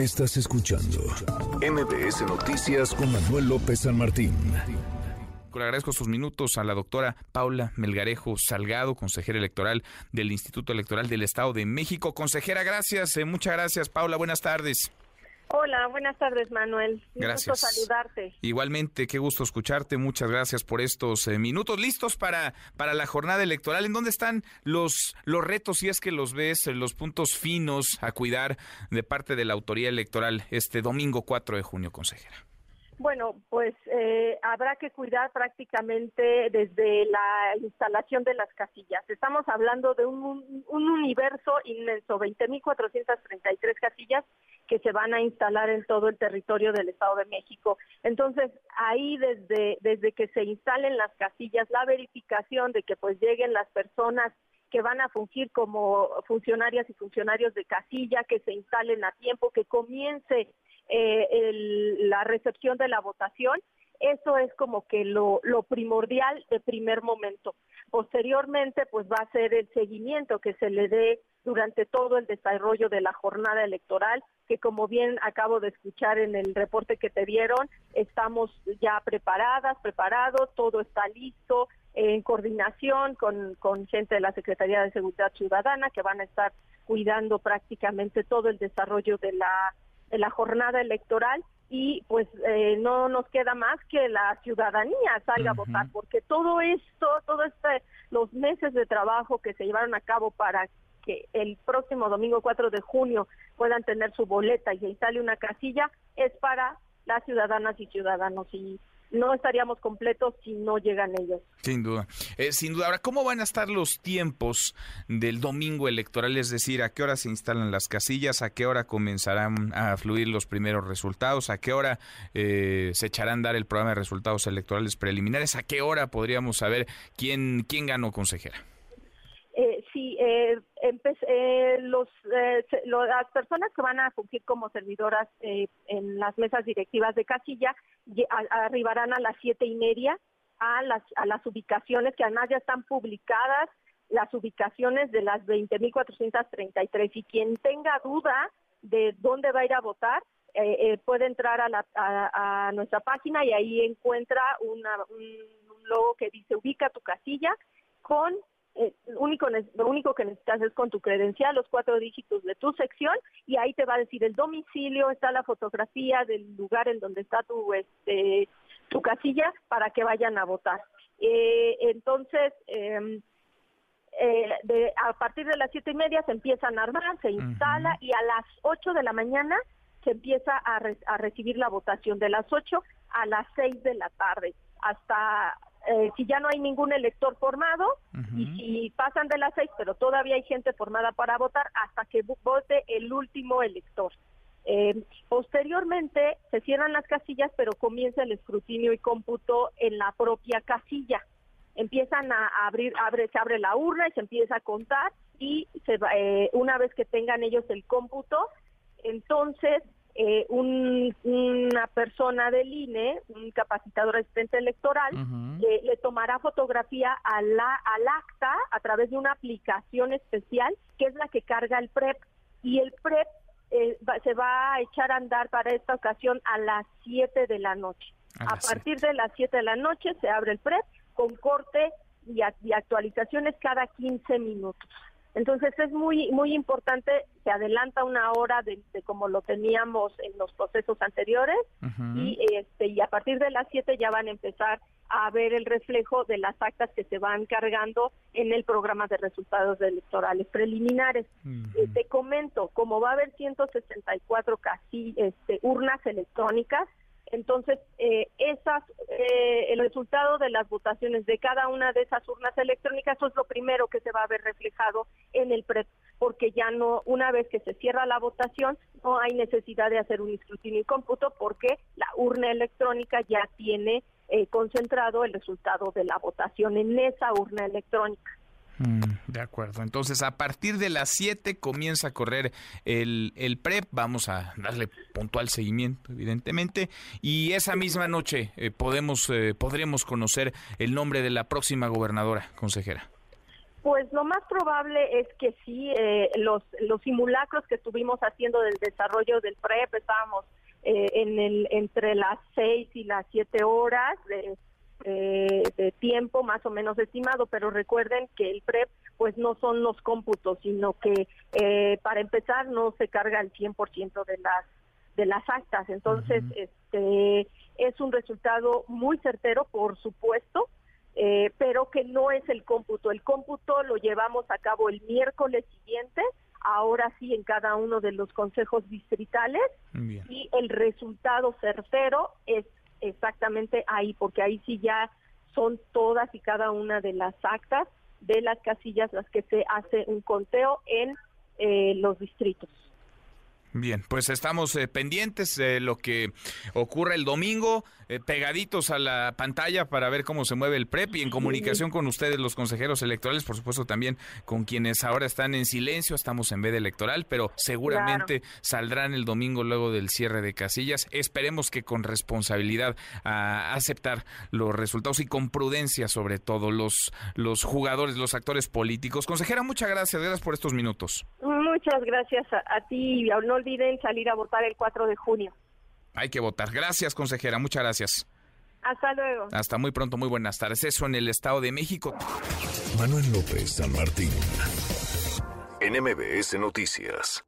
Estás escuchando MBS Noticias con Manuel López San Martín. Le agradezco sus minutos a la doctora Paula Melgarejo Salgado, consejera electoral del Instituto Electoral del Estado de México. Consejera, gracias, eh, muchas gracias, Paula, buenas tardes. Hola, buenas tardes, Manuel. gracias. saludarte. Igualmente, qué gusto escucharte. Muchas gracias por estos eh, minutos listos para, para la jornada electoral. ¿En dónde están los, los retos, si es que los ves, eh, los puntos finos a cuidar de parte de la autoridad electoral este domingo 4 de junio, consejera? Bueno, pues eh, habrá que cuidar prácticamente desde la instalación de las casillas. Estamos hablando de un, un universo inmenso, 20.433 casillas que se van a instalar en todo el territorio del Estado de México. Entonces, ahí desde, desde que se instalen las casillas, la verificación de que pues lleguen las personas que van a fungir como funcionarias y funcionarios de casilla, que se instalen a tiempo, que comience eh, la recepción de la votación. Eso es como que lo, lo primordial de primer momento. Posteriormente, pues va a ser el seguimiento que se le dé durante todo el desarrollo de la jornada electoral, que como bien acabo de escuchar en el reporte que te dieron, estamos ya preparadas, preparados, todo está listo, en coordinación con, con gente de la Secretaría de Seguridad Ciudadana, que van a estar cuidando prácticamente todo el desarrollo de la la jornada electoral y pues eh, no nos queda más que la ciudadanía salga a votar porque todo esto, todo este, los meses de trabajo que se llevaron a cabo para que el próximo domingo 4 de junio puedan tener su boleta y se instale una casilla es para las ciudadanas y ciudadanos y no estaríamos completos si no llegan ellos. Sin duda, eh, sin duda. Ahora, ¿cómo van a estar los tiempos del domingo electoral? Es decir, ¿a qué hora se instalan las casillas? ¿A qué hora comenzarán a fluir los primeros resultados? ¿A qué hora eh, se echarán a dar el programa de resultados electorales preliminares? ¿A qué hora podríamos saber quién, quién ganó consejera? Eh, eh, eh, los, eh, las personas que van a fungir como servidoras en las mesas directivas de casilla arribarán a las siete y media a las, a las ubicaciones que además ya están publicadas las ubicaciones de las 20.433 y quien tenga duda de dónde va a ir a votar puede entrar a, la, a, nuestra página y ahí encuentra una, un logo que dice ubica tu casilla con eh, único, lo único que necesitas es con tu credencial, los cuatro dígitos de tu sección y ahí te va a decir el domicilio, está la fotografía del lugar en donde está tu, este, tu casilla para que vayan a votar. Eh, entonces, em, eh, a partir de las siete y media se empiezan a armar, se instala y a las ocho de la mañana se empieza a, a recibir la votación de las ocho a las seis de la tarde hasta eh, si ya no hay ningún elector formado y si pasan de las seis, pero todavía hay gente formada para votar hasta que vote el último elector. Eh, posteriormente se cierran las casillas, pero comienza el escrutinio y cómputo en la propia casilla. Empiezan a abrir, abre, se abre la urna y se empieza a contar y se eh, una vez que tengan ellos el cómputo, entonces eh, una persona del INE, un capacitador asistente electoral, le, tomará fotografía a la, al acta a través de una aplicación especial que es la que carga el PREP y el PREP eh, se va a echar a andar para esta ocasión a las 7 de la noche. A, partir de las 7 de la noche se abre el PREP con corte y, y actualizaciones cada 15 minutos. Entonces es muy muy importante, se adelanta una hora de, como lo teníamos en los procesos anteriores y este y a partir de las 7 ya van a empezar a ver el reflejo de las actas que se van cargando en el programa de resultados electorales preliminares. Eh, te comento, como va a haber 164 casi este, urnas electrónicas, entonces, eh, eh, el resultado de las votaciones de cada una de esas urnas electrónicas, eso es lo primero que se va a ver reflejado en el PREP, porque ya no, una vez que se cierra la votación, no hay necesidad de hacer un escrutinio y cómputo, porque la urna electrónica ya tiene eh, concentrado el resultado de la votación en esa urna electrónica. Mm, de acuerdo. Entonces, a partir de las 7 comienza a correr el, el PREP. Vamos a darle puntual seguimiento, evidentemente. Y esa misma noche eh, podemos, eh, podremos conocer el nombre de la próxima gobernadora, consejera. Pues lo más probable es que sí, eh, los, los simulacros que estuvimos haciendo del desarrollo del PREP, estábamos eh, en el, entre las seis y las siete horas de, eh, de tiempo más o menos estimado, pero recuerden que el PREP pues no son los cómputos, sino que para empezar no se carga el 100% de las de las actas, entonces este es un resultado muy certero, por supuesto, eh, pero que no es el cómputo. El cómputo lo llevamos a cabo el miércoles siguiente, ahora sí en cada uno de los consejos distritales, y el resultado certero es exactamente ahí, porque ahí sí ya son todas y cada una de las actas de las casillas las que se hace un conteo en eh, los distritos. Bien, pues estamos eh, pendientes de lo que ocurre el domingo, eh, pegaditos a la pantalla para ver cómo se mueve el PREP y en comunicación con ustedes, los consejeros electorales, por supuesto también con quienes ahora están en silencio, estamos en veda electoral, pero seguramente saldrán el domingo luego del cierre de casillas. Esperemos que con responsabilidad a aceptar los resultados y con prudencia sobre todo los, los jugadores, los actores políticos. Consejera, muchas gracias, gracias por estos minutos. Muchas gracias a, ti. No olviden salir a votar el 4 de junio. Hay que votar. Gracias, consejera. Muchas gracias. Hasta luego. Hasta muy pronto. Muy buenas tardes. Eso en el Estado de México. Manuel López San Martín. NMBS Noticias.